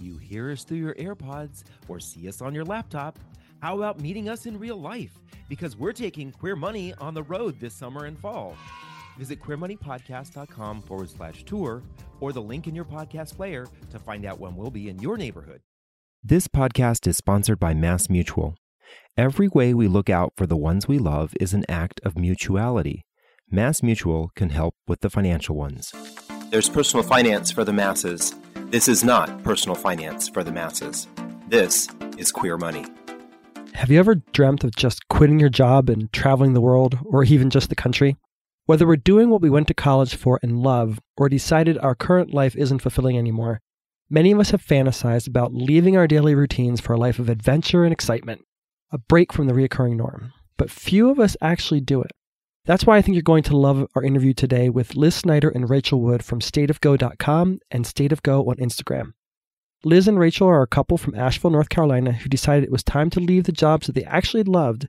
You hear us through your AirPods or see us on your laptop. How about meeting us in real life? Because we're taking Queer Money on the road this summer and fall. Visit queermoneypodcast.com forward slash tour or the link in your podcast player to find out when we'll be in your neighborhood. This podcast is sponsored by MassMutual. Every way we look out for the ones we love is an act of mutuality. MassMutual can help with the financial ones. There's personal finance for the masses. This is not personal finance for the masses. This is queer money. Have you ever dreamt of just quitting your job and traveling the world, or even just the country? Whether we're doing what we went to college for and love, or decided our current life isn't fulfilling anymore, many of us have fantasized about leaving our daily routines for a life of adventure and excitement, a break from the reoccurring norm. But few of us actually do it. That's why I think you're going to love our interview today with Liz Snyder and Rachel Wood from stateofgo.com and stateofgo on Instagram. Liz and Rachel are a couple from Asheville, North Carolina, who decided it was time to leave the jobs that they actually loved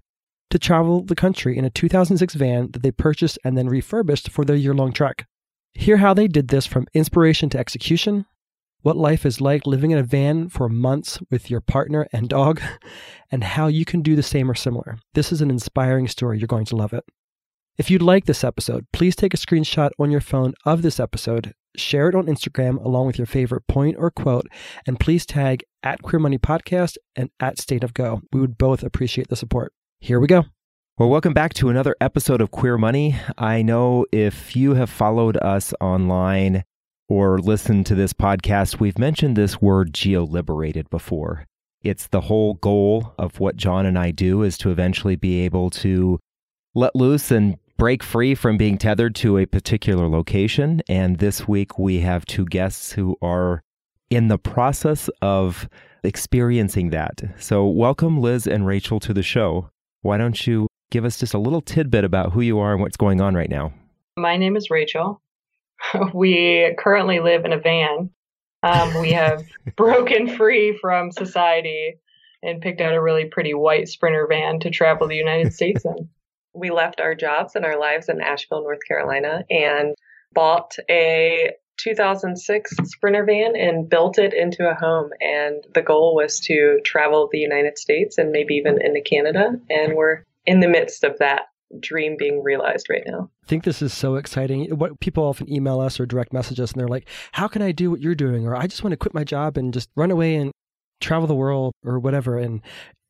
to travel the country in a 2006 van that they purchased and then refurbished for their year long trek. Hear how they did this from inspiration to execution, what life is like living in a van for months with your partner and dog, and how you can do the same or similar. This is an inspiring story. You're going to love it. If you'd like this episode, please take a screenshot on your phone of this episode, share it on Instagram along with your favorite point or quote, and please tag at Queer Money Podcast and at State of Go. We would both appreciate the support. Here we go. Well, welcome back to another episode of Queer Money. I know if you have followed us online or listened to this podcast, we've mentioned this word geo-liberated before. It's the whole goal of what John and I do is to eventually be able to let loose and break free from being tethered to a particular location. And this week we have two guests who are in the process of experiencing that. So, welcome Liz and Rachel to the show. Why don't you give us just a little tidbit about who you are and what's going on right now? My name is Rachel. We currently live in a van. Um, we have broken free from society and picked out a really pretty white Sprinter van to travel the United States in we left our jobs and our lives in Asheville, North Carolina, and bought a 2006 Sprinter van and built it into a home. And the goal was to travel the United States and maybe even into Canada. And we're in the midst of that dream being realized right now. I think this is so exciting. What people often email us or direct message us and they're like, "How can I do what you're doing?" or "I just want to quit my job and just run away and travel the world or whatever." And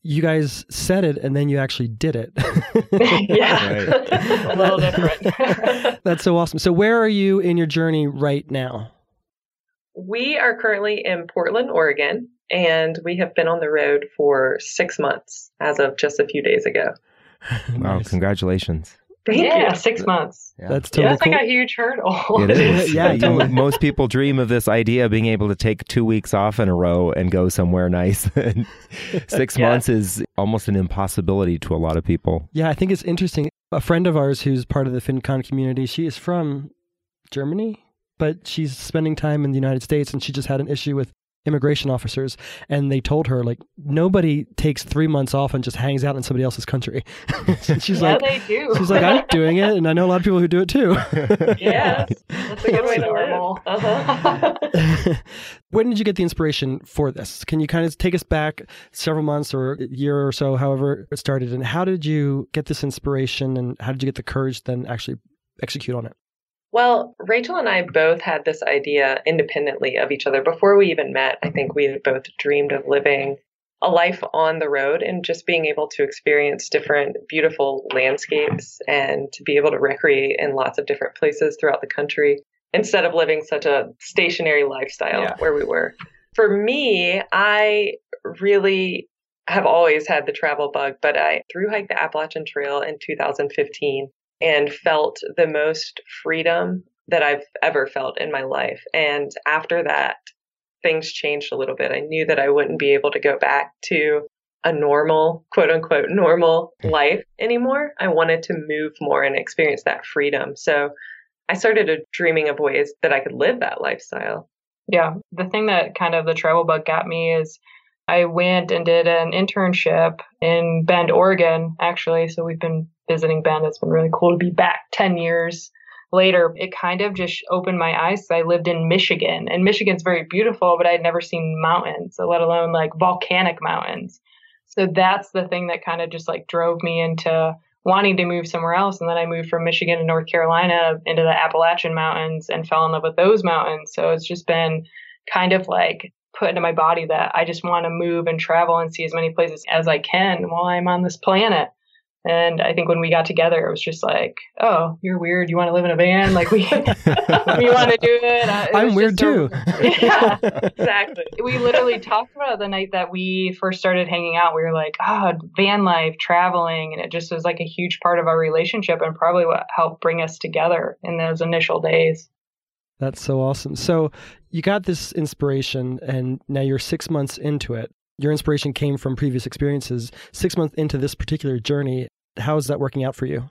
you guys said it and then you actually did it. yeah. a little different. That's so awesome. So, where are you in your journey right now? We are currently in Portland, Oregon, and we have been on the road for six months as of just a few days ago. wow, nice. congratulations. Thank yeah, you. six months. Yeah. That's totally yeah, that's cool. like a huge hurdle. It is. yeah, you most people dream of this idea of being able to take two weeks off in a row and go somewhere nice. six yeah. months is almost an impossibility to a lot of people. Yeah, I think it's interesting. A friend of ours who's part of the FinCon community, she is from Germany, but she's spending time in the United States and she just had an issue with immigration officers and they told her like nobody takes three months off and just hangs out in somebody else's country. She's yeah, like they do. she's like i'm doing it and i know a lot of people who do it too. Yes that's a good way to normal. Uh-huh. when did you get the inspiration for this? Can you kind of take us back several months or a year or so however it started and how did you get this inspiration and how did you get the courage then actually execute on it well, Rachel and I both had this idea independently of each other. Before we even met, I think we had both dreamed of living a life on the road and just being able to experience different beautiful landscapes and to be able to recreate in lots of different places throughout the country instead of living such a stationary lifestyle yeah. where we were. For me, I really have always had the travel bug, but I through hiked the Appalachian Trail in 2015 and felt the most freedom that I've ever felt in my life. And after that, things changed a little bit. I knew that I wouldn't be able to go back to a normal, quote unquote, normal life anymore. I wanted to move more and experience that freedom. So I started dreaming of ways that I could live that lifestyle. Yeah. The thing that kind of the travel bug got me is I went and did an internship in Bend, Oregon, actually. So we've been visiting Bend. It's been really cool to be back 10 years later, it kind of just opened my eyes. I lived in Michigan, and Michigan's very beautiful, but I had never seen mountains, so let alone like volcanic mountains. So that's the thing that kind of just like drove me into wanting to move somewhere else. And then I moved from Michigan to North Carolina into the Appalachian Mountains and fell in love with those mountains. So it's just been kind of like put into my body that I just want to move and travel and see as many places as I can while I'm on this planet. And I think when we got together, it was just like, "Oh, you're weird. You want to live in a van? Like we, we want to do it." Uh, it I'm weird too. yeah, exactly. We literally talked about it the night that we first started hanging out. We were like, "Oh, van life, traveling," and it just was like a huge part of our relationship and probably what helped bring us together in those initial days. That's so awesome. So you got this inspiration, and now you're six months into it your inspiration came from previous experiences. Six months into this particular journey, how is that working out for you?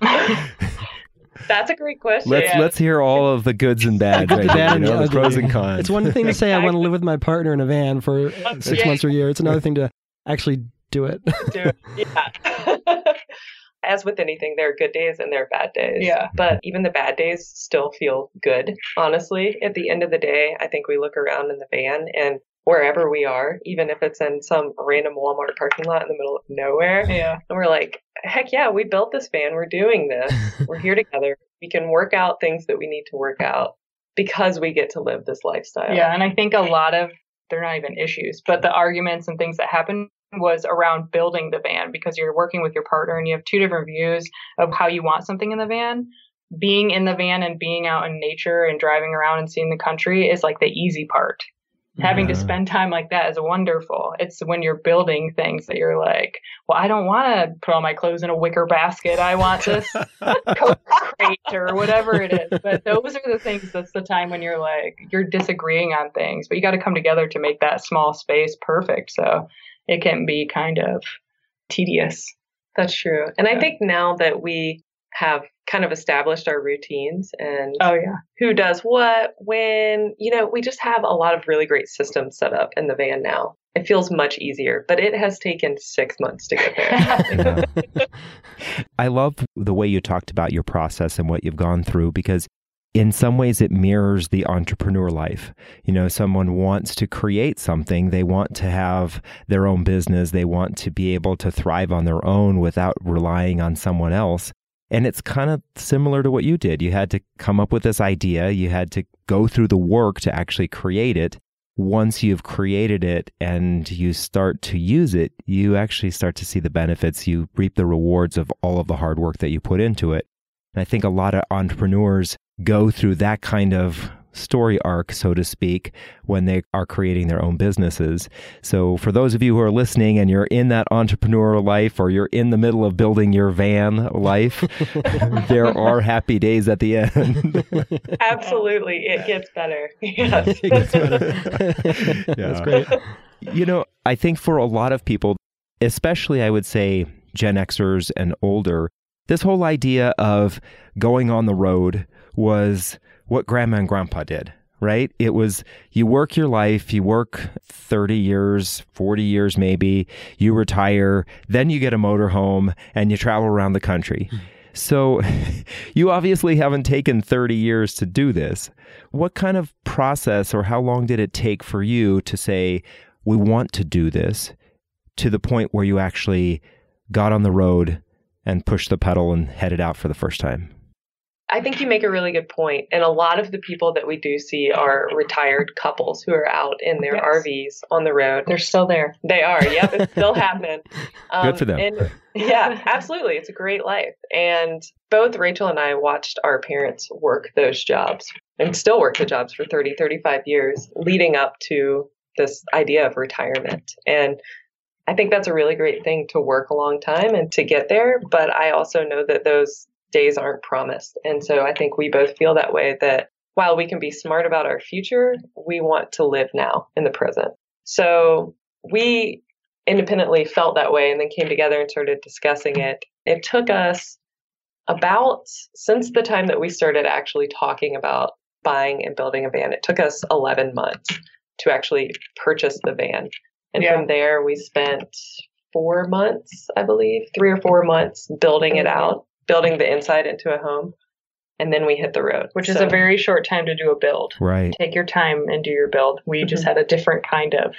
That's a great question. Let's yeah. let's hear all of the goods and bads, right? bad you know, the pros and cons. It's one thing to say I want to live with my partner in a van for six Yeah. months or a year. It's another thing to actually do it. do. it. Yeah. As with anything, there are good days and there are bad days. Yeah. But even the bad days still feel good, honestly. At the end of the day, I think we look around in the van and wherever we are, even if it's in some random Walmart parking lot in the middle of nowhere, Yeah. and we're like, heck yeah, we built this van. We're doing this. We're here together. We can work out things that we need to work out because we get to live this lifestyle. Yeah, and I think a lot of they're not even issues, but the arguments and things that happened was around building the van because you're working with your partner and you have two different views of how you want something in the van. Being in the van and being out in nature and driving around and seeing the country is like the easy part. Having to spend time like that is wonderful. It's when you're building things that you're like, well, I don't want to put all my clothes in a wicker basket. I want this crate or whatever it is. But those are the things that's the time when you're like, you're disagreeing on things, but you got to come together to make that small space perfect. So it can be kind of tedious. That's true. And I think now that we have kind of established our routines and Oh, yeah. who does what, when, you know, we just have a lot of really great systems set up in the van now. It feels much easier, but it has taken six months to get there. I love the way you talked about your process and what you've gone through because in some ways it mirrors the entrepreneur life. You know, someone wants to create something, they want to have their own business, they want to be able to thrive on their own without relying on someone else. And it's kind of similar to what you did. You had to come up with this idea, you had to go through the work to actually create it. Once you've created it and you start to use it, you actually start to see the benefits. You reap the rewards of all of the hard work that you put into it. And I think a lot of entrepreneurs go through that kind of story arc, so to speak, when they are creating their own businesses. So, for those of you who are listening and you're in that entrepreneurial life or you're in the middle of building your van life, there are happy days at the end. Absolutely. It gets better. Yes. It gets better. yeah. That's great. You know, I think for a lot of people, especially I would say Gen Xers and older, this whole idea of going on the road was what grandma and grandpa did, right? It was you work your life, you work 30 years, 40 years maybe, you retire, then you get a motorhome and you travel around the country. Hmm. So you obviously haven't taken 30 years to do this. What kind of process or how long did it take for you to say, we want to do this to the point where you actually got on the road and pushed the pedal and headed out for the first time? I think you make a really good point. And a lot of the people that we do see are retired couples who are out in their Yes. RVs on the road. They're still there. They are. Yep, it's still happening. Um, Good for them. And yeah, absolutely. It's a great life. And both Rachel and I watched our parents work those jobs and still work the jobs for 30, 35 years leading up to this idea of retirement. And I think that's a really great thing to work a long time and to get there. But I also know that those days aren't promised. And so I think we both feel that way that while we can be smart about our future, we want to live now in the present. So we independently felt that way and then came together and started discussing it. It took us about since the time that we started actually talking about buying and building a van, it took us 11 months to actually purchase the van. And Yeah. from there, we spent four months, I believe, three or four months building it out, building the inside into a home. and then we hit the road. Which is a very short time to do a build. Right. Take your time and do your build. We mm-hmm. just had a different kind of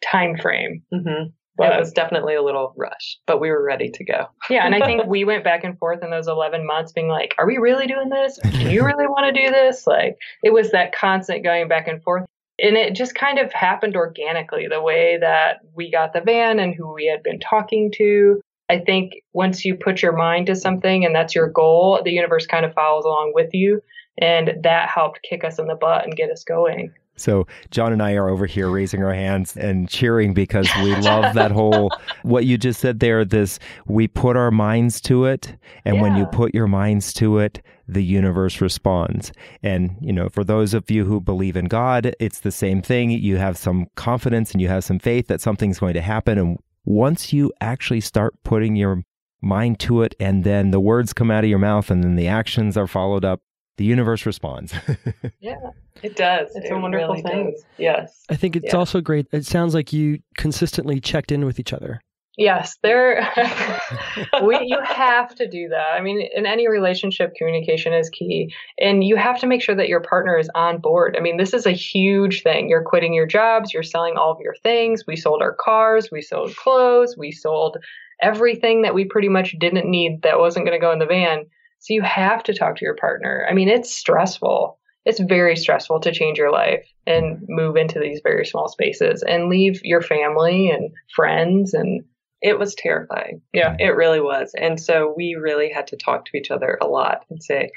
time frame. Mm-hmm. But, it was definitely a little rush, but we were ready to go. yeah, and I think we went back and forth in those 11 months being like, are we really doing this? Do you really want to do this? Like, it was that constant going back and forth. And it just kind of happened organically the way that we got the van and who we had been talking to. I think once you put your mind to something and that's your goal, the universe kind of follows along with you. And that helped kick us in the butt and get us going. So John and I are over here raising our hands and cheering because we love that whole what you just said there this we put our minds to it and yeah. when you put your minds to it the universe responds. And you know, for those of you who believe in God, it's the same thing. You have some confidence and you have some faith that something's going to happen and once you actually start putting your mind to it and then the words come out of your mouth and then the actions are followed up the universe responds. yeah, it does. It's it a wonderful really thing. Does. Yes. I think it's yeah. also great. It sounds like you consistently checked in with each other. Yes, there. we, you have to do that. I mean, in any relationship, communication is key, and you have to make sure that your partner is on board. I mean, this is a huge thing. You're quitting your jobs. You're selling all of your things. We sold our cars. We sold clothes. We sold everything that we pretty much didn't need that wasn't going to go in the van so you have to talk to your partner. I mean, it's stressful. It's very stressful to change your life and move into these very small spaces and leave your family and friends and it was terrifying. Yeah. It really was. And so we really had to talk to each other a lot and say,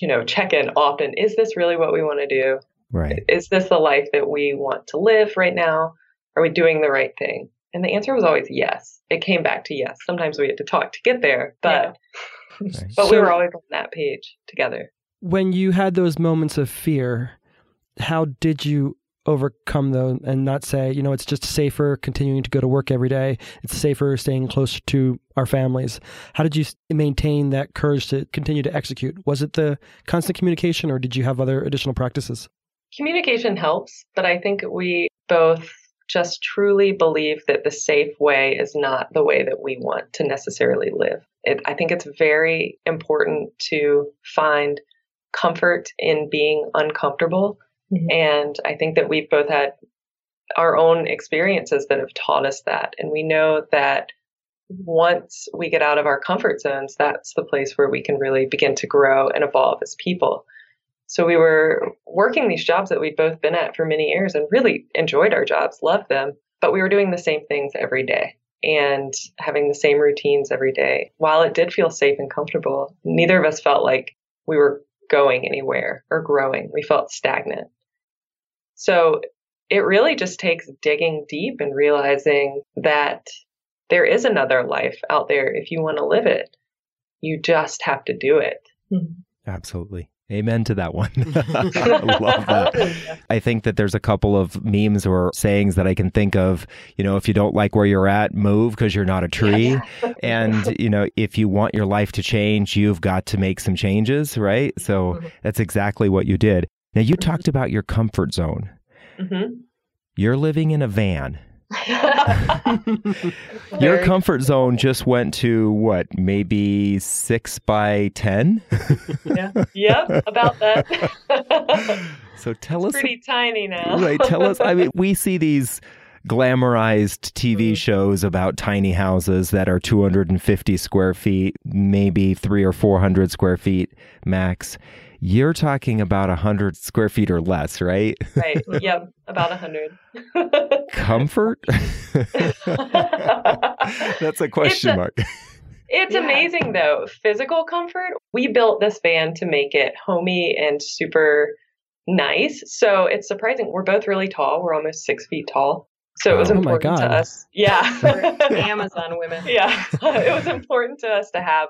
you know, check in often. Is this really what we want to do? Right. Is this the life that we want to live right now? Are we doing the right thing? And the answer was always yes. It came back to yes. Sometimes we had to talk to get there, but yeah. Nice. But so, we were always on that page together. When you had those moments of fear, how did you overcome them and not say, you know, it's just safer continuing to go to work every day. It's safer staying closer to our families. How did you maintain that courage to continue to execute? Was it the constant communication or did you have other additional practices? Communication helps, but I think we both just truly believe that the safe way is not the way that we want to necessarily live. It, I think it's very important to find comfort in being uncomfortable. Mm-hmm. And I think that we've both had our own experiences that have taught us that. And we know that once we get out of our comfort zones, that's the place where we can really begin to grow and evolve as people. So we were working these jobs that we'd both been at for many years and really enjoyed our jobs, loved them, but we were doing the same things every day and having the same routines every day. While it did feel safe and comfortable, neither of us felt like we were going anywhere or growing. We felt stagnant. So it really just takes digging deep and realizing that there is another life out there if you want to live it. You just have to do it. Mm-hmm. Absolutely. Amen to that one. I love that. I think that there's a couple of memes or sayings that I can think of. You know, if you don't like where you're at, move because you're not a tree. Yeah, yeah. and, you know, if you want your life to change, you've got to make some changes, right? So mm-hmm. that's exactly what you did. Now, you mm-hmm. talked about your comfort zone. Mm-hmm. You're living in a van. Your comfort zone just went to what, maybe six by 10? yeah. Yep, about that. so tell it's us. Pretty tiny now. right. Tell us. I mean, we see these glamorized TV mm. shows about tiny houses that are 250 square feet, maybe three or 400 square feet max. You're talking about 100 square feet or less, right? Right. Yep. About 100. Comfort? That's a question a, mark. It's yeah. amazing, though. Physical comfort. We built this van to make it homey and super nice. So it's surprising. We're both really tall. We're almost six feet tall. So it was oh important to us. Yeah. Amazon women. Yeah. it was important to us to have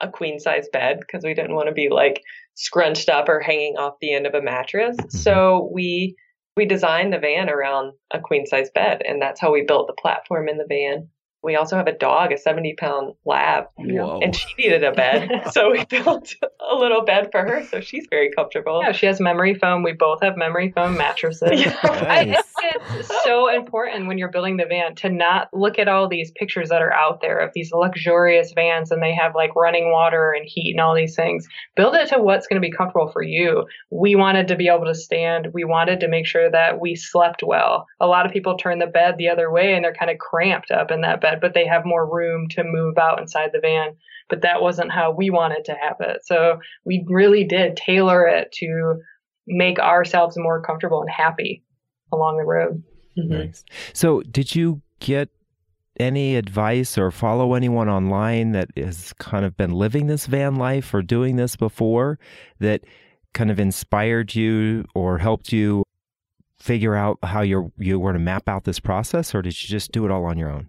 a queen size bed because we didn't want to be like scrunched up or hanging off the end of a mattress. Mm-hmm. So we we designed the van around a queen size bed and that's how we built the platform in the van. We also have a dog, a 70 pound lab, Whoa. and she needed a bed. so we built a little bed for her. So she's very comfortable. Yeah, she has memory foam. We both have memory foam mattresses. Yeah. I Nice. think it's so important when you're building the van to not look at all these pictures that are out there of these luxurious vans and they have like running water and heat and all these things. Build it to what's going to be comfortable for you. We wanted to be able to stand. We wanted to make sure that we slept well. A lot of people turn the bed the other way and they're kind of cramped up in that bed, but they have more room to move out inside the van. But that wasn't how we wanted to have it. So we really did tailor it to make ourselves more comfortable and happy along the road. Mhm. Nice. So, did you get any advice or follow anyone online that has kind of been living this van life or doing this before that kind of inspired you or helped you figure out how you're you were to map out this process or did you just do it all on your own?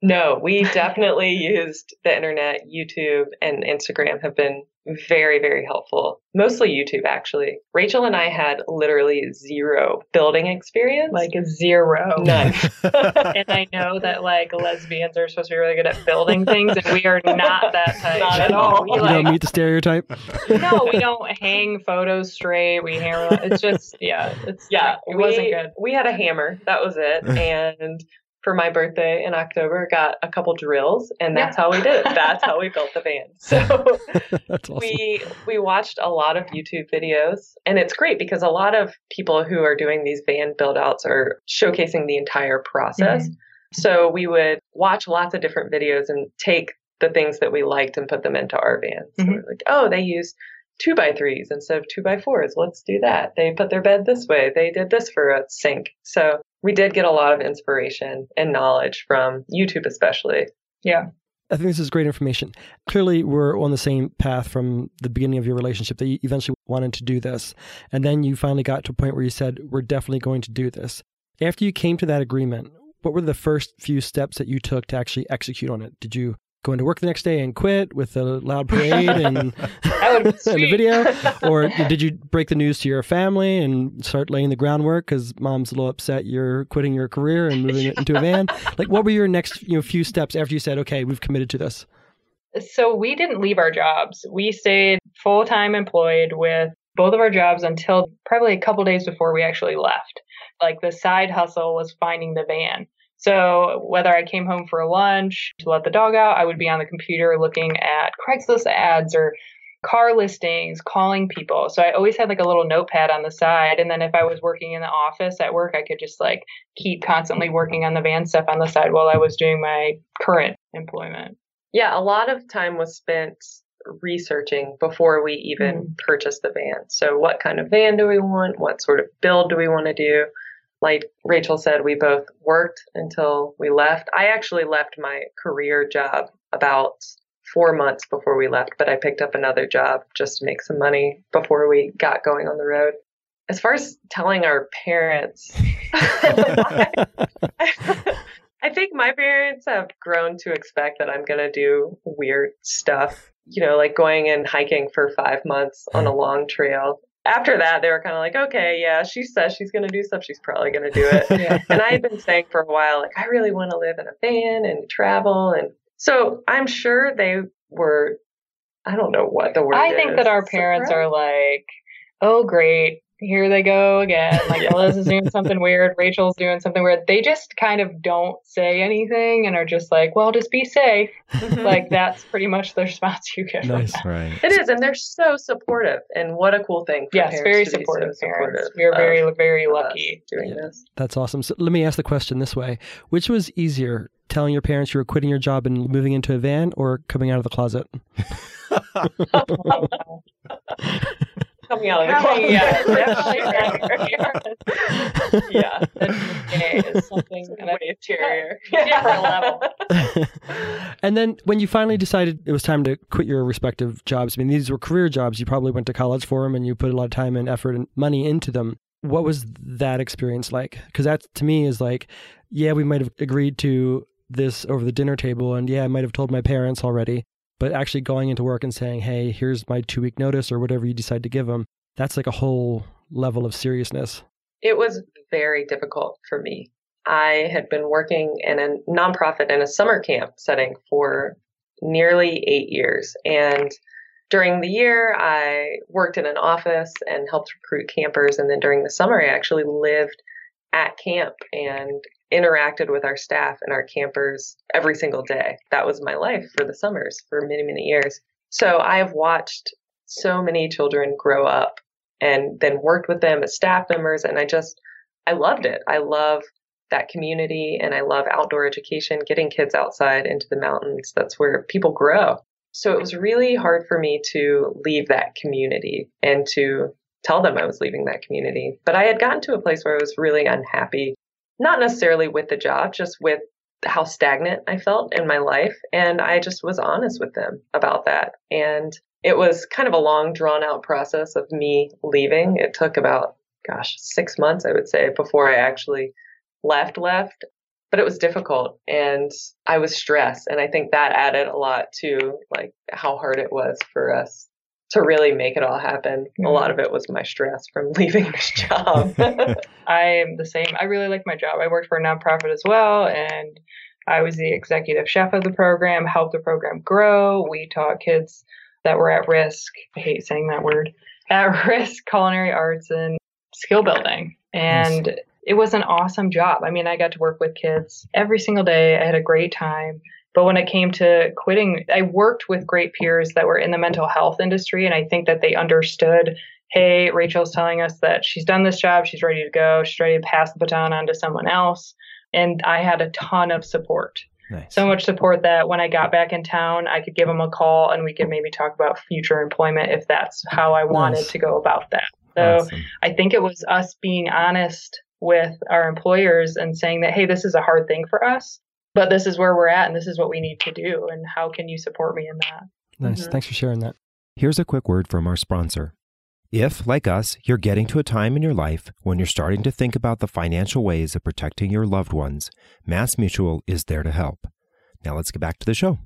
No, we definitely used the internet, YouTube, and Instagram have been very, very helpful. Mostly YouTube, actually. Rachel and I had literally zero building experience. Like zero. none. and I know that like lesbians are supposed to be really good at building things, and we are not that type Not at all. We, You like, don't meet the stereotype. no, we don't hang photos straight. We hang. It's just yeah. It's yeah, It we, wasn't good. We had a hammer. That was it. and for my birthday in October, got a couple drills, and that's how we did it. That's how we built the van. So awesome. we we watched a lot of YouTube videos, and it's great because a lot of people who are doing these van build outs are showcasing the entire process. So we would watch lots of different videos and take the things that we liked and put them into our vans. So Mhm. we're like, oh, they use two by threes instead of two by fours. Let's do that. They put their bed this way. They did this for a sink. So we did get a lot of inspiration and knowledge from YouTube, especially. Yeah. I think this is great information. Clearly, we're on the same path from the beginning of your relationship that you eventually wanted to do this. And then you finally got to a point where you said, We're definitely going to do this. After you came to that agreement, what were the first few steps that you took to actually execute on it? Did you go to work the next day and quit with a loud parade and, That would be and a video? Or did you break the news to your family and start laying the groundwork because mom's a little upset you're quitting your career and moving it into a van? Like, what were your next you know, few steps after you said, okay, we've committed to this? So we didn't leave our jobs. We stayed full time employed with both of our jobs until probably a couple days before we actually left. Like the side hustle was finding the van. So whether I came home for lunch to let the dog out, I would be on the computer looking at Craigslist ads or car listings, calling people. So I always had like a little notepad on the side. And then if I was working in the office at work, I could just like keep constantly working on the van stuff on the side while I was doing my current employment. Yeah, a lot of time was spent researching before we even mm-hmm. purchased the van. So, what kind of van do we want? What sort of build do we want to do? Like Rachel said, we both worked until we left. I actually left my career job about four months before we left, but I picked up another job just to make some money before we got going on the road. As far as telling our parents, I think my parents have grown to expect that I'm going to do weird stuff, you know, like going and hiking for five months on a long trail. After that, they were kind of like, okay, yeah, she says she's going to do stuff. She's probably going to do it. Yeah. and I had been saying for a while, like, I really want to live in a van and travel. And so I'm sure they were, I don't know what the word I think is, that our parents surprised? are like, oh, great. Here they go again. Like, Yeah. Liz is doing something weird. Rachel's doing something weird. They just kind of don't say anything and are just like, well, just be safe. Mhm. Like, that's pretty much the response you get Nice. from them. Right. It is, and they're so supportive. And what a cool thing! For Yes, very to be supportive so parents. supportive We are very, very lucky. doing Yeah. this. That's awesome. So let me ask the question this way Which was easier, telling your parents you were quitting your job and moving into a van or coming out of the closet? Coming out of the closet. yeah, definitely. yeah, Okay, is something and I- way scarier. Different level. and then when you finally decided it was time to quit your respective jobs, I mean, these were career jobs. You probably went to college for them and you put a lot of time and effort and money into them. What was that experience like? Because that to me is like, yeah, we might have agreed to this over the dinner table, and yeah, I might have told my parents already, but actually going into work and saying, hey, here's my two week notice or whatever you decide to give them, that's like a whole level of seriousness. It was very difficult for me. I had been working in a nonprofit in a summer camp setting for nearly eight years. And during the year, I worked in an office and helped recruit campers. And then during the summer, I actually lived at camp and interacted with our staff and our campers every single day. That was my life for the summers for many, many years. So I have watched so many children grow up and then worked with them as staff members. And I just, I loved it. I love that community and I love outdoor education, getting kids outside into the mountains. That's where people grow. So it was really hard for me to leave that community and to tell them I was leaving that community. But I had gotten to a place where I was really unhappy, not necessarily with the job, just with how stagnant I felt in my life. And I just was honest with them about that. And it was kind of a long, drawn out process of me leaving. It took about, gosh, six months, I would say, before I actually left, left. But it was difficult and I was stressed. And I think that added a lot to like how hard it was for us to really make it all happen. Mm-hmm. A lot of it was my stress from leaving this job. I am the same. I really like my job. I worked for a nonprofit as well, and I was the executive chef of the program, helped the program grow. We taught kids that were at risk. I hate saying that word. At risk culinary arts and skill building. And nice. it was an awesome job. I mean, I got to work with kids every single day. I had a great time. But when it came to quitting, I worked with great peers that were in the mental health industry. And I think that they understood hey, Rachel's telling us that she's done this job, she's ready to go, she's ready to pass the baton on to someone else. And I had a ton of support. Nice. So much support that when I got back in town, I could give them a call and we could maybe talk about future employment if that's how I wanted nice. to go about that. So awesome. I think it was us being honest with our employers and saying that, hey, this is a hard thing for us but this is where we're at and this is what we need to do and how can you support me in that? Nice. Mm-hmm. thanks for sharing that. Here's a quick word from our sponsor. If like us you're getting to a time in your life when you're starting to think about the financial ways of protecting your loved ones MassMutual is there to help. Now let's get back to the show.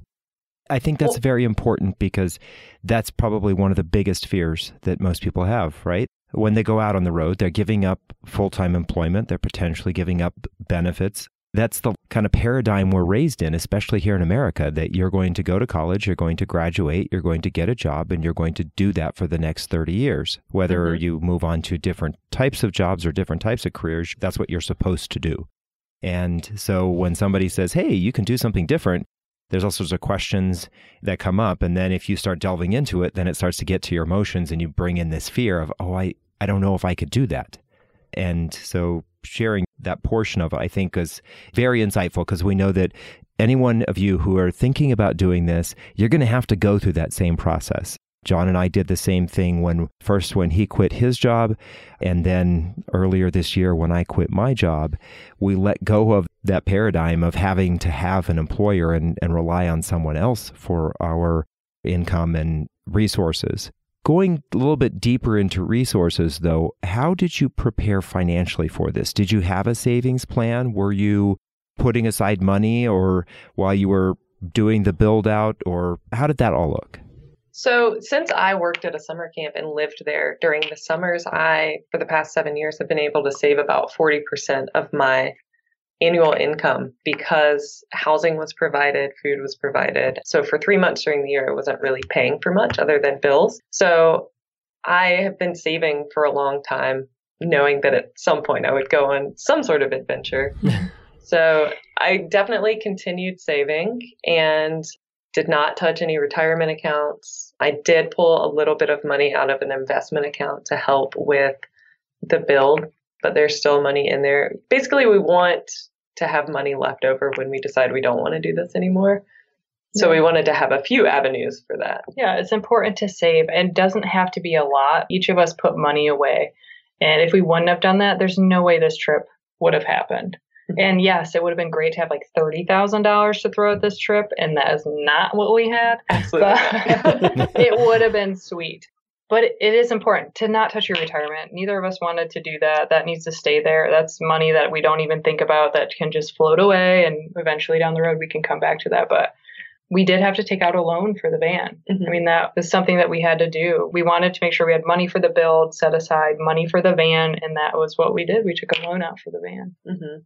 I think that's very important because that's probably one of the biggest fears that most people have, right? When they go out on the road, they're giving up full time employment, they're potentially giving up benefits, that's the kind of paradigm we're raised in, especially here in America, that you're going to go to college, you're going to graduate, you're going to get a job, and you're going to do that for the next 30 years. Whether mm-hmm. you move on to different types of jobs or different types of careers, that's what you're supposed to do. And so when somebody says, hey, you can do something different, there's all sorts of questions that come up. And then if you start delving into it, then it starts to get to your emotions and you bring in this fear of, oh, I, I don't know if I could do that. And so sharing that portion of it, I think is very insightful because we know that anyone of you who are thinking about doing this, you're going to have to go through that same process. John and I did the same thing when first when he quit his job and then earlier this year when I quit my job, we let go of that paradigm of having to have an employer and, and rely on someone else for our income and resources. Going a little bit deeper into resources, though, how did you prepare financially for this? Did you have a savings plan? Were you putting aside money or while you were doing the build out, or how did that all look? So, since I worked at a summer camp and lived there during the summers, I, for the past seven years, have been able to save about 40% of my annual income because housing was provided, food was provided. So for three months during the year, I wasn't really paying for much other than bills. So I have been saving for a long time, knowing that at some point I would go on some sort of adventure. so I definitely continued saving and did not touch any retirement accounts. I did pull a little bit of money out of an investment account to help with the build, but there's still money in there. Basically, we want to have money left over when we decide we don't want to do this anymore. So we wanted to have a few avenues for that. Yeah, it's important to save and doesn't have to be a lot. Each of us put money away. And if we wouldn't have done that, there's no way this trip would have happened. Mm-hmm. And yes, it would have been great to have like $30,000 to throw at this trip. And that is not what we had. Absolutely. it would have been sweet but it is important to not touch your retirement. Neither of us wanted to do that. That needs to stay there. That's money that we don't even think about that can just float away. And eventually down the road, we can come back to that. But we did have to take out a loan for the van. Mm-hmm. I mean, that was something that we had to do. We wanted to make sure we had money for the build, set aside money for the van. And that was what we did. We took a loan out for the van. Mm-hmm.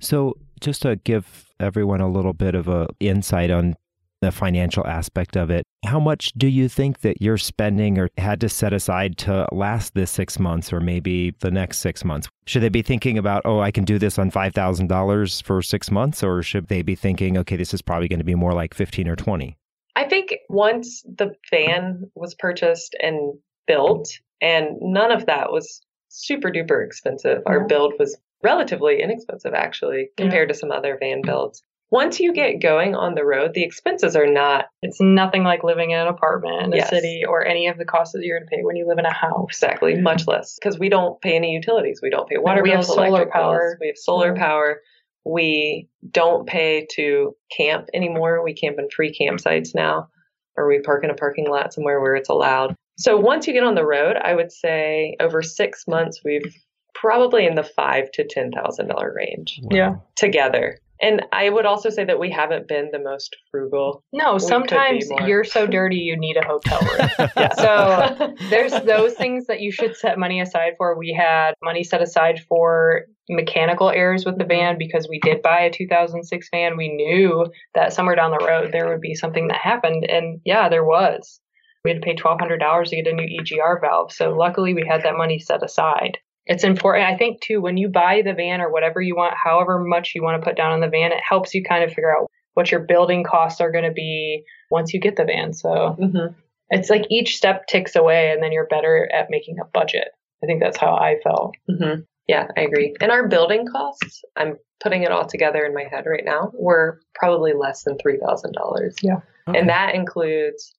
So, just to give everyone a little bit of a insight on the financial aspect of it, how much do you think that you're spending or had to set aside to last this six months or maybe the next six months? Should they be thinking about, oh, I can do this on $5,000 for six months? Or should they be thinking, okay, this is probably going to be more like 15 or 20? I think once the van was purchased and built, and none of that was super duper expensive. Our build was relatively inexpensive, actually, compared yeah. to some other van builds. Once you get going on the road, the expenses are not. It's nothing like living in an apartment in a yes. city or any of the costs that you're going to pay when you live in a house. Exactly, mm-hmm. much less because we don't pay any utilities. We don't pay water we bills, have solar power. Bills. We have solar yeah. power. We don't pay to camp anymore. We camp in free campsites now, or we park in a parking lot somewhere where it's allowed. So once you get on the road, I would say over six months we've probably in the five to ten thousand dollar range. Wow. Yeah, together. And I would also say that we haven't been the most frugal. No, sometimes you're so dirty you need a hotel room. yeah. So there's those things that you should set money aside for. We had money set aside for mechanical errors with the mm-hmm. van because we did buy a 2006 van. We knew that somewhere down the road there would be something that happened. And yeah, there was. We had to pay $1,200 to get a new EGR valve. So luckily we had that money set aside. It's important, I think, too, when you buy the van or whatever you want, however much you want to put down on the van, it helps you kind of figure out what your building costs are going to be once you get the van. So mm-hmm. it's like each step ticks away and then you're better at making a budget. I think that's how I felt. Mm-hmm. Yeah, I agree. And our building costs, I'm putting it all together in my head right now, were probably less than $3,000. Yeah. Okay. And that includes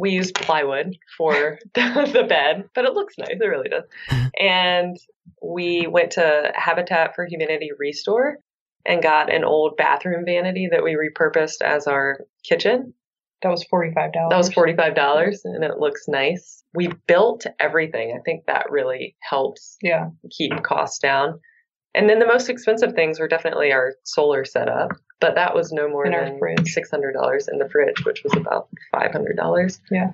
we use plywood for the bed, but it looks nice. It really does. and we went to Habitat for Humanity Restore and got an old bathroom vanity that we repurposed as our kitchen. That was $45. That was $45 and it looks nice. We built everything. I think that really helps yeah. keep costs down. And then the most expensive things were definitely our solar setup, but that was no more in than six hundred dollars in the fridge, which was about five hundred dollars. Yeah.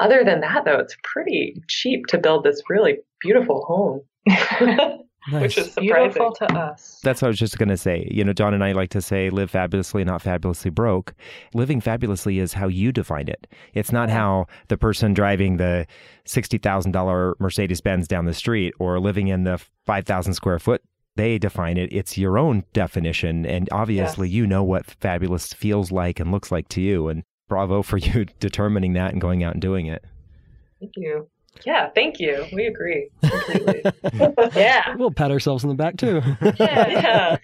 Other than that, though, it's pretty cheap to build this really beautiful home. Nice. Which is surprising. Beautiful to us. That's what I was just going to say. You know, John and I like to say, live fabulously, not fabulously broke. Living fabulously is how you define it. It's not how the person driving the $60,000 Mercedes Benz down the street or living in the 5,000 square foot they define it. It's your own definition. And obviously, yes. you know what fabulous feels like and looks like to you. And bravo for you determining that and going out and doing it. Thank you. Yeah, thank you. We agree yeah. We'll pat ourselves on the back too. yeah.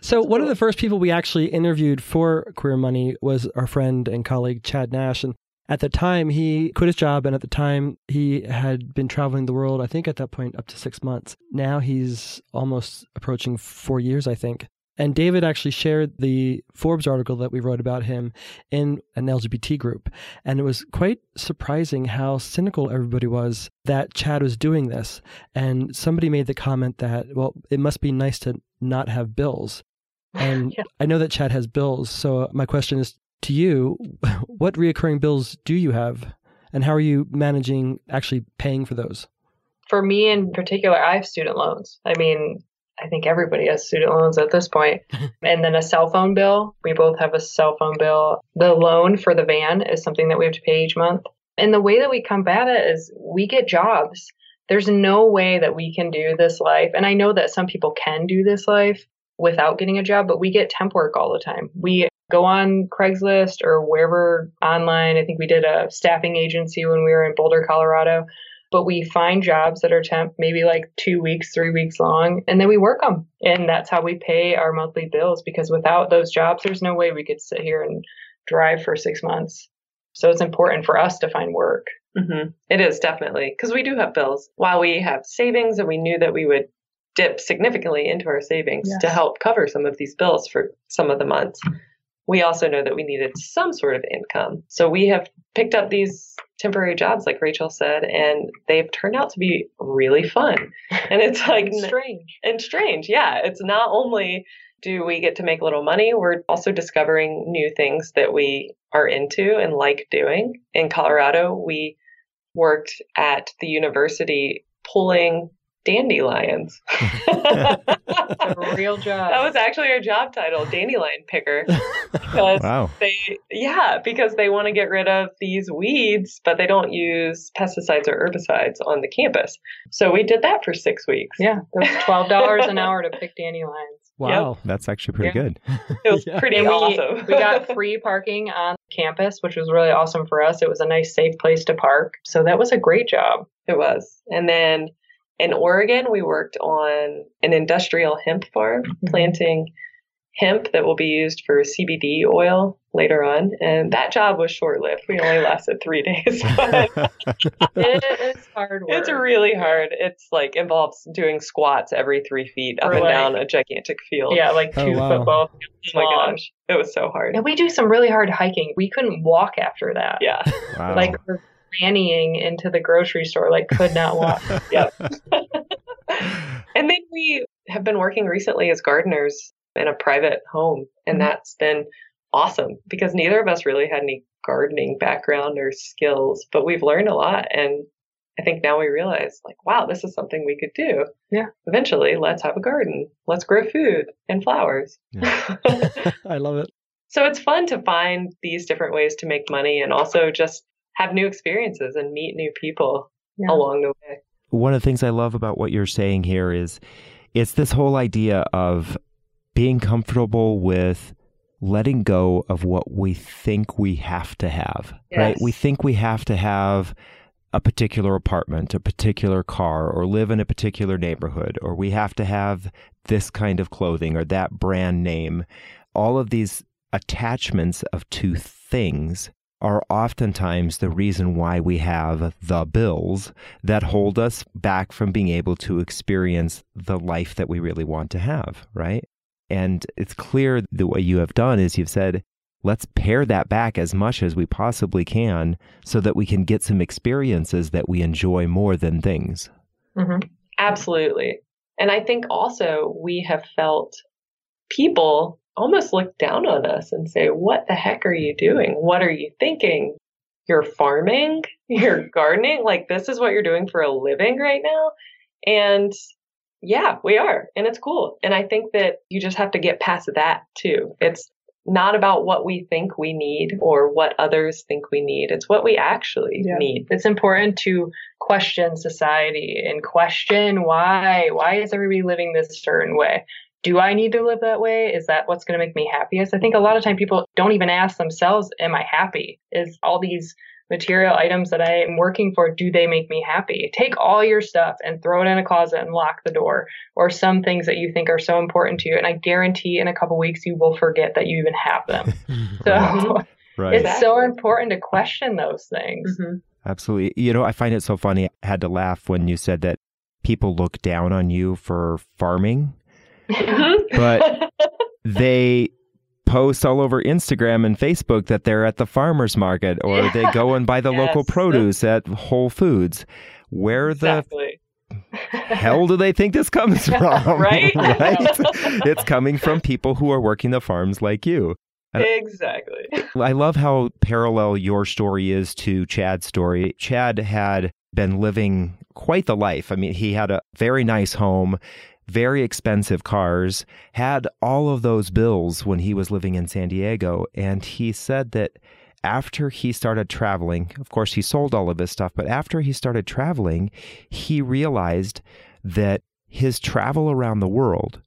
so, one of the first people we actually interviewed for Queer Money was our friend and colleague Chad Nash. And at the time, he quit his job. And at the time, he had been traveling the world, I think at that point, up to six months. Now he's almost approaching four years, I think. And David actually shared the Forbes article that we wrote about him in an LGBT group. And it was quite surprising how cynical everybody was that Chad was doing this. And somebody made the comment that, well, it must be nice to not have bills. And yeah. I know that Chad has bills. So my question is to you what reoccurring bills do you have? And how are you managing actually paying for those? For me in particular, I have student loans. I mean, I think everybody has student loans at this point. and then a cell phone bill. We both have a cell phone bill. The loan for the van is something that we have to pay each month. And the way that we combat it is we get jobs. There's no way that we can do this life. And I know that some people can do this life without getting a job, but we get temp work all the time. We go on Craigslist or wherever online. I think we did a staffing agency when we were in Boulder, Colorado but we find jobs that are temp, maybe like two weeks, three weeks long, and then we work them. And that's how we pay our monthly bills because without those jobs, there's no way we could sit here and drive for six months. So it's important for us to find work. Mm-hmm. It is definitely because we do have bills. While we have savings and we knew that we would dip significantly into our savings yes. to help cover some of these bills for some of the months, we also know that we needed some sort of income. So we have picked up these temporary jobs, like Rachel said, and they've turned out to be really fun. And it's like and strange. And strange. Yeah. It's not only do we get to make a little money, we're also discovering new things that we are into and like doing. In Colorado, we worked at the university pulling dandelions. real job. That was actually our job title, dandelion picker. Because Wow. they yeah, because they want to get rid of these weeds, but they don't use pesticides or herbicides on the campus. So we did that for six weeks. yeah, it was twelve dollars an hour to pick dandelions. Wow. That's actually pretty Yeah. good. It was Yeah. pretty And we, awesome. we got free parking on campus, which was really awesome for us. It was a nice, safe place to park. So that was a great job. It was. And then in Oregon, we worked on an industrial hemp farm, mm-hmm. planting hemp that will be used for CBD oil later on. And that job was short lived. We only lasted three days. It is hard work. it's really hard. It's like involves doing squats every three feet up Or and like- down a gigantic field. yeah, like Oh, two wow. football fields Oh my long. gosh. It was so hard. And we do some really hard hiking. We couldn't walk after that. Yeah. Wow. Like we're into the grocery store, like could not walk. Yep. and then we have been working recently as gardeners in a private home, and Mhm. that's been awesome because neither of us really had any gardening background or skills, but we've learned a lot. And I think now we realize, like, wow, this is something we could do. Yeah. Eventually, let's have a garden. Let's grow food and flowers. I love it. so it's fun to find these different ways to make money and also just have new experiences and meet new people Yeah. along the way. One of the things I love about what you're saying here is it's this whole idea of being comfortable with letting go of what we think we have to have, right? We think we have to have a particular apartment, a particular car, or live in a particular neighborhood, or we have to have this kind of clothing or that brand name. All of these attachments of two things are oftentimes the reason why we have the bills that hold us back from being able to experience the life that we really want to have, right? And it's clear that what you have done is you've said, let's pare that back as much as we possibly can so that we can get some experiences that we enjoy more than things. Mhm. Absolutely. And I think also we have felt people almost look down on us and say, What the heck are you doing? What are you thinking? You're farming? You're gardening? Like, this is what you're doing for a living right now? And yeah, we are. And it's cool. And I think that you just have to get past that too. It's not about what we think we need or what others think we need. It's what we actually Yeah. need. It's important to question society and question why. Why is everybody living this certain way? Do I need to live that way? Is that what's going to make me happiest? I think a lot of time people don't even ask themselves, Am I happy? Is all these material items that I am working for, do they make me happy? Take all your stuff and throw it in a closet and lock the door, or some things that you think are so important to you. And I guarantee in a couple weeks you will forget that you even have them. So Right. Right. it's so important to question those things. Mhm. Absolutely. You know, I find it so funny. I had to laugh when you said that people look down on you for farming. Mm-hmm. But- They post all over Instagram and Facebook that they're at the farmer's market or they go and buy the local produce at Whole Foods. Where the hell do they think this comes from? Right? right? It's coming from people who are working the farms like you. And- Exactly. I love how parallel your story is to Chad's story. Chad had been living quite the life. I mean, he had a very nice home, very expensive cars, had all of those bills when he was living in San Diego. And he said that after he started traveling, of course, he sold all of his stuff, but after he started traveling, he realized that his travel around the world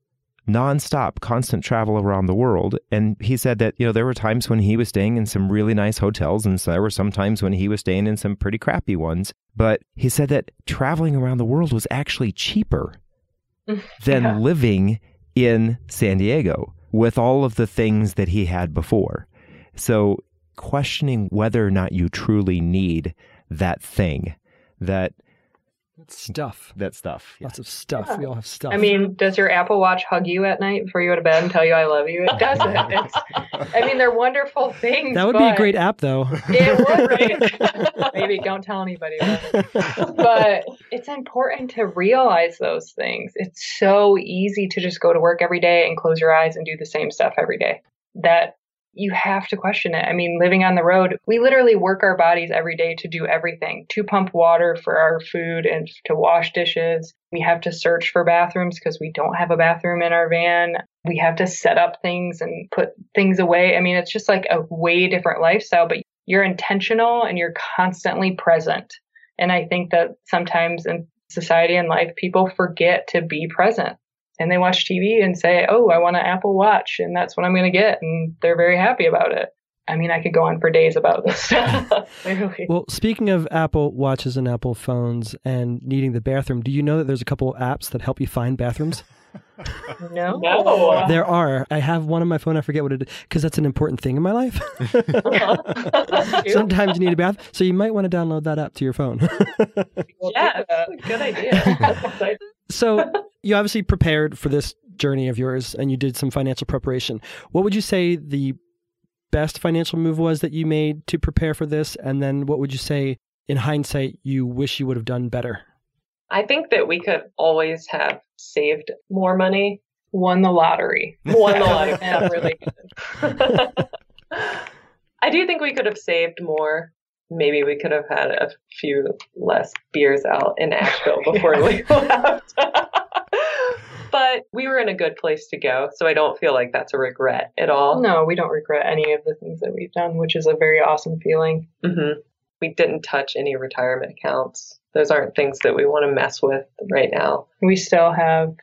nonstop, constant travel around the world. And he said that, you know, there were times when he was staying in some really nice hotels, and there were some times when he was staying in some pretty crappy ones. But he said that traveling around the world was actually cheaper than Yeah. living in San Diego with all of the things that he had before. So, questioning whether or not you truly need that thing, that Stuff. that stuff. Lots of stuff. Yeah. We all have stuff. I mean, does your Apple Watch hug you at night before you go to bed and tell you I love you? It doesn't. It's, I mean, they're wonderful things. that would be a great app, though. It would. Right? Maybe don't tell anybody. But, but it's important to realize those things. It's so easy to just go to work every day and close your eyes and do the same stuff every day. That you have to question it. I mean, living on the road, we literally work our bodies every day to do everything to pump water for our food and to wash dishes. We have to search for bathrooms because we don't have a bathroom in our van. We have to set up things and put things away. I mean, it's just like a way different lifestyle, but you're intentional and you're constantly present. And I think that sometimes in society and life, people forget to be present and they watch TV and say, "Oh, I want an Apple Watch, and that's what I'm going to get," and they're very happy about it. I mean, I could go on for days about this well, speaking of Apple Watches and Apple phones and needing the bathroom, do you know that there's a couple apps that help you find bathrooms? no. No. There are. I have one on my phone. I forget what it is because that's an important thing in my life. Sometimes you need a bath, so you might want to download that app to your phone. yeah, good idea. So you obviously prepared for this journey of yours, and you did some financial preparation. What would you say the best financial move was that you made to prepare for this, and then what would you say in hindsight you wish you would have done better? I think that we could always have saved more money. Won the lottery. Won the lottery. yeah, really I do think we could have saved more. Maybe we could have had a few less beers out in Asheville before we left. but we were in a good place to go, so I don't feel like that's a regret at all. No, we don't regret any of the things that we've done, which is a very awesome feeling. Mm-hmm. We didn't touch any retirement accounts those aren't things that we want to mess with right now. We still have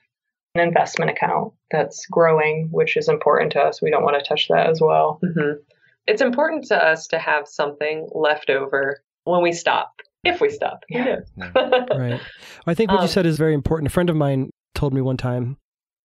an investment account that's growing, which is important to us. We don't want to touch that as well. Mm-hmm. It's important to us to have something left over when we stop, if we stop. Yeah. right. I think what um, you said is very important. A friend of mine told me one time, and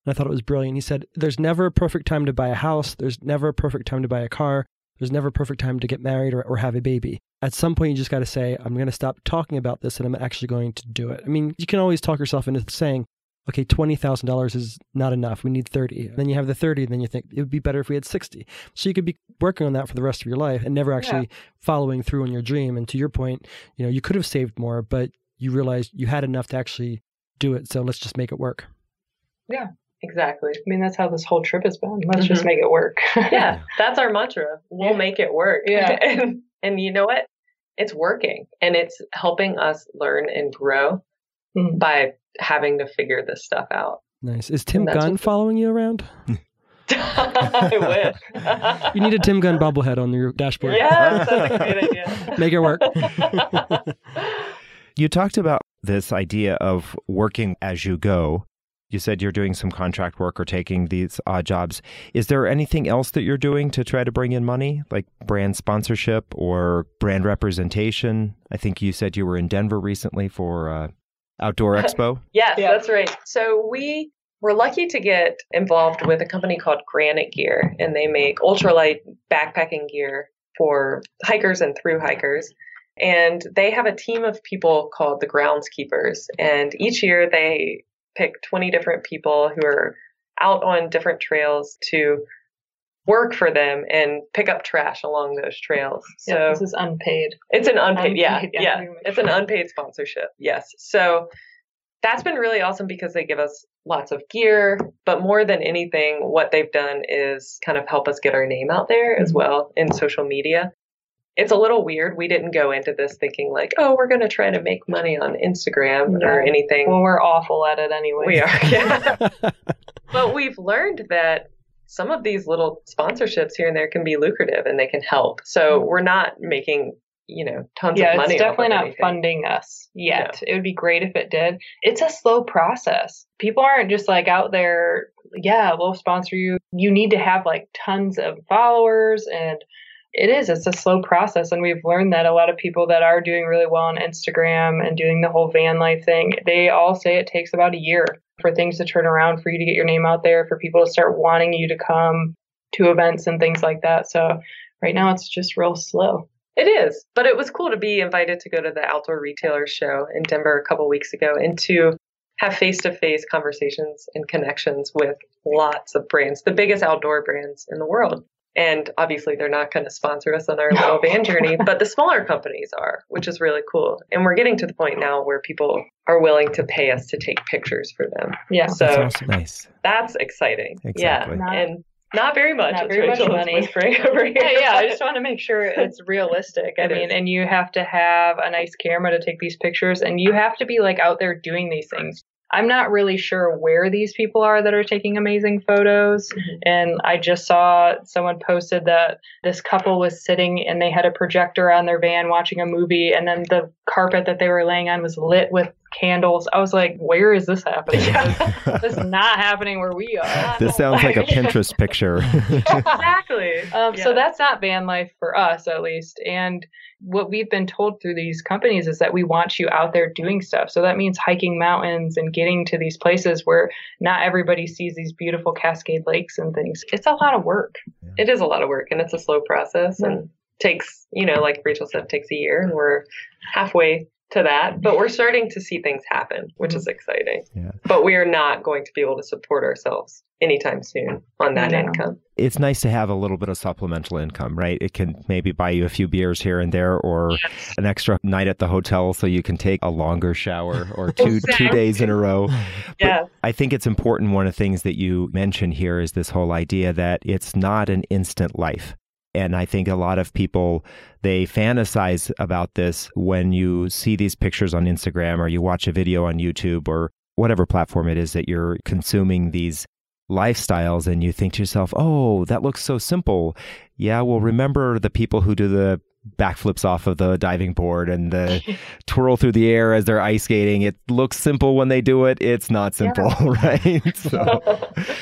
I thought it was brilliant. He said, There's never a perfect time to buy a house, there's never a perfect time to buy a car, there's never a perfect time to get married or, or have a baby. At some point, you just got to say, I'm going to stop talking about this and I'm actually going to do it. I mean, you can always talk yourself into saying, okay, $20,000 is not enough. We need 30. And then you have the 30, and then you think it would be better if we had 60. So you could be working on that for the rest of your life and never actually yeah. following through on your dream. And to your point, you know, you could have saved more, but you realized you had enough to actually do it. So let's just make it work. Yeah. Exactly. I mean, that's how this whole trip has been. Let's mm-hmm. just make it work. yeah, that's our mantra. We'll yeah. make it work. Yeah. and, and you know what? It's working and it's helping us learn and grow mm-hmm. by having to figure this stuff out. Nice. Is Tim Gunn following you around? I wish. you need a Tim Gunn bobblehead on your dashboard. Yes, that's a great idea. Make it work. you talked about this idea of working as you go you said you're doing some contract work or taking these odd jobs. Is there anything else that you're doing to try to bring in money, like brand sponsorship or brand representation? I think you said you were in Denver recently for uh, Outdoor Expo. yes, yeah. that's right. So we were lucky to get involved with a company called Granite Gear, and they make ultralight backpacking gear for hikers and through hikers. And they have a team of people called the groundskeepers. And each year they pick 20 different people who are out on different trails to work for them and pick up trash along those trails. So yeah, this is unpaid. It's an unpaid, unpaid yeah, yeah. yeah. It's an unpaid sponsorship. Yes. So that's been really awesome because they give us lots of gear, but more than anything, what they've done is kind of help us get our name out there as mm-hmm. well in social media it's a little weird. We didn't go into this thinking like, oh, we're going to try to make money on Instagram or anything. Well, we're awful at it anyway. We are, yeah. but we've learned that some of these little sponsorships here and there can be lucrative and they can help. So mm-hmm. we're not making you know tons yeah, of money. it's definitely not anything. funding us yet. No. It would be great if it did. It's a slow process. People aren't just like out there. Yeah, we'll sponsor you. You need to have like tons of followers and it is it's a slow process and we've learned that a lot of people that are doing really well on instagram and doing the whole van life thing they all say it takes about a year for things to turn around for you to get your name out there for people to start wanting you to come to events and things like that. So right now it's just real slow. It is but it was cool to be invited to go to the outdoor retailers show in denver a couple weeks ago and to have face-to-face conversations and connections with lots of brands the biggest outdoor brands in the world and obviously, they're not going to sponsor us on our little van journey, but the smaller companies are, which is really cool. And we're getting to the point now where people are willing to pay us to take pictures for them. Yeah. So that's awesome. nice. That's exciting. Exactly. Yeah. And Not very much. Not very much money. over here. yeah, yeah. I just want to make sure it's realistic. I It mean, is. and you have to have a nice camera to take these pictures, and you have to be like out there doing these things. I'm not really sure where these people are that are taking amazing photos. Mhm. And I just saw someone posted that this couple was sitting and they had a projector on their van watching a movie, and then the carpet that they were laying on was lit with candles. I was like, where is this happening? this is not happening where we are. this sounds like a Pinterest picture. exactly. Um, So that's not van life for us, at least. And what we've been told through these companies is that we want you out there doing stuff. So that means hiking mountains and getting to these places where not everybody sees these beautiful Cascade lakes and things. It's a lot of work. It is a lot of work and it's a slow process and takes, you know, like Rachel said, takes a year and we're halfway to that. But we're starting to see things happen, which is exciting. Yeah. But we are not going to be able to support ourselves anytime soon on that No. income. it's nice to have a little bit of supplemental income, right? It can maybe buy you a few beers here and there or an extra night at the hotel so you can take a longer shower or two two days in a row. Yeah. I think it's important. One of the things that you mentioned here is this whole idea that it's not an instant life. And I think a lot of people, they fantasize about this when you see these pictures on Instagram or you watch a video on YouTube or whatever platform it is that you're consuming these lifestyles and you think to yourself, oh, that looks so simple. Yeah, well, remember the people who do the backflips off of the diving board and the twirl through the air as they're ice skating. It looks simple when they do it. It's not simple, right? So,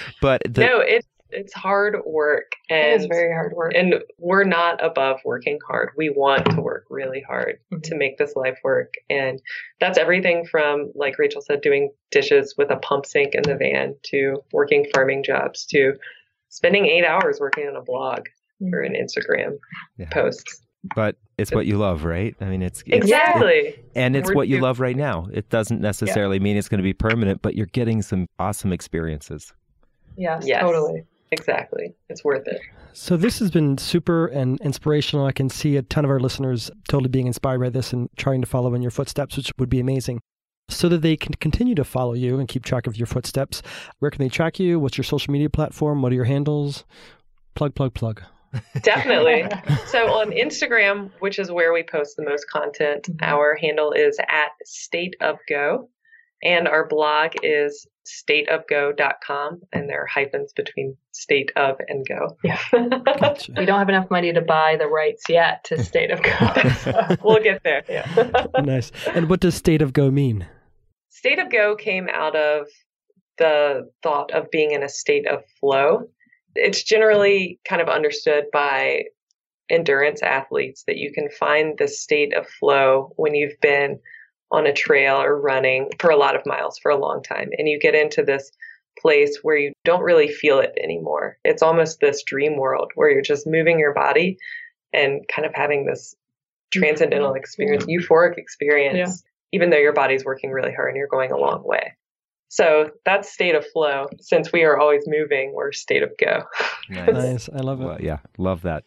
but the, no, it's it's hard work and It is very hard work. and we're not above working hard. We want to work really hard Mhm. to make this life work. And that's everything from, like Rachel said, doing dishes with a pump sink in the van to working farming jobs to spending eight hours working on a blog or an Instagram Yeah. post. but it's what you love, right? I mean, it's, it's Exactly. and it's We're what you love right now. It doesn't necessarily mean it's going to be permanent, but you're getting some awesome experiences. yes, Yes. totally. Exactly. It's worth it. So this has been super and inspirational. I can see a ton of our listeners totally being inspired by this and trying to follow in your footsteps, which would be amazing. So that they can continue to follow you and keep track of your footsteps, where can they track you? What's your social media platform? What are your handles? Plug, plug, plug. Definitely. so on Instagram, which is where we post the most content, Mhm. our handle is at state of go. And our blog is stateofgo.com. And there are hyphens between state of and go. Yeah. Gotcha. we don't have enough money to buy the rights yet to State of God. we'll get there. yeah. nice. And what does state of go mean? State of Go came out of the thought of being in a state of flow. It's generally kind of understood by endurance athletes that you can find the state of flow when you've been on a trail or running for a lot of miles for a long time and you get into this place where you don't really feel it anymore. It's almost this dream world where you're just moving your body and kind of having this transcendental mm-hmm. experience, euphoric experience, Yeah. even though your body's working really hard and you're going a long way. So that's state of flow. Since we are always moving, we're state of go. Nice. I love it. Well, yeah, love that.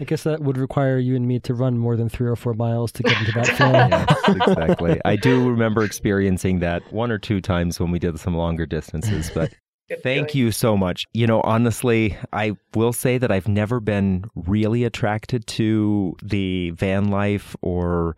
I guess that would require you and me to run more than three or four miles to get into that flow. Yes, exactly. I do remember experiencing that one or two times when we did some longer distances, but Thank you so much. You know, honestly, I will say that I've never been really attracted to the van life or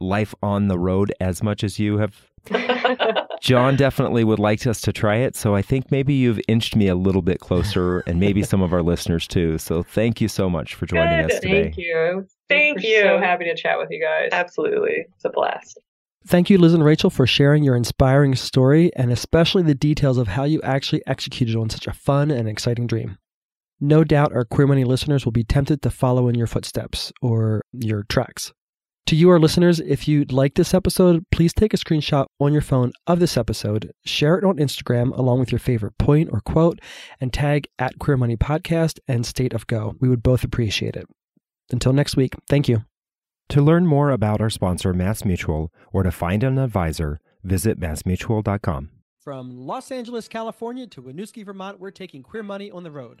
life on the road as much as you have. John definitely would like us to try it. So I think maybe you've inched me a little bit closer and maybe some of our listeners too. So thank you so much for joining Good. us today. Thank you. Thank We're you. So happy to chat with you guys. Absolutely. It's a blast. Thank you, Liz and Rachel, for sharing your inspiring story and especially the details of how you actually executed on such a fun and exciting dream. No doubt our Queer Money listeners will be tempted to follow in your footsteps or your tracks. To you, our listeners, if you like this episode, please take a screenshot on your phone of this episode, share it on Instagram along with your favorite point or quote, and tag at Queer Money Podcast and State of Go. We would both appreciate it. Until next week, thank you. To learn more about our sponsor, MassMutual, or to find an advisor, visit massmutual.com. From Los Angeles, California to Winooski, Vermont, we're taking Queer Money on the road.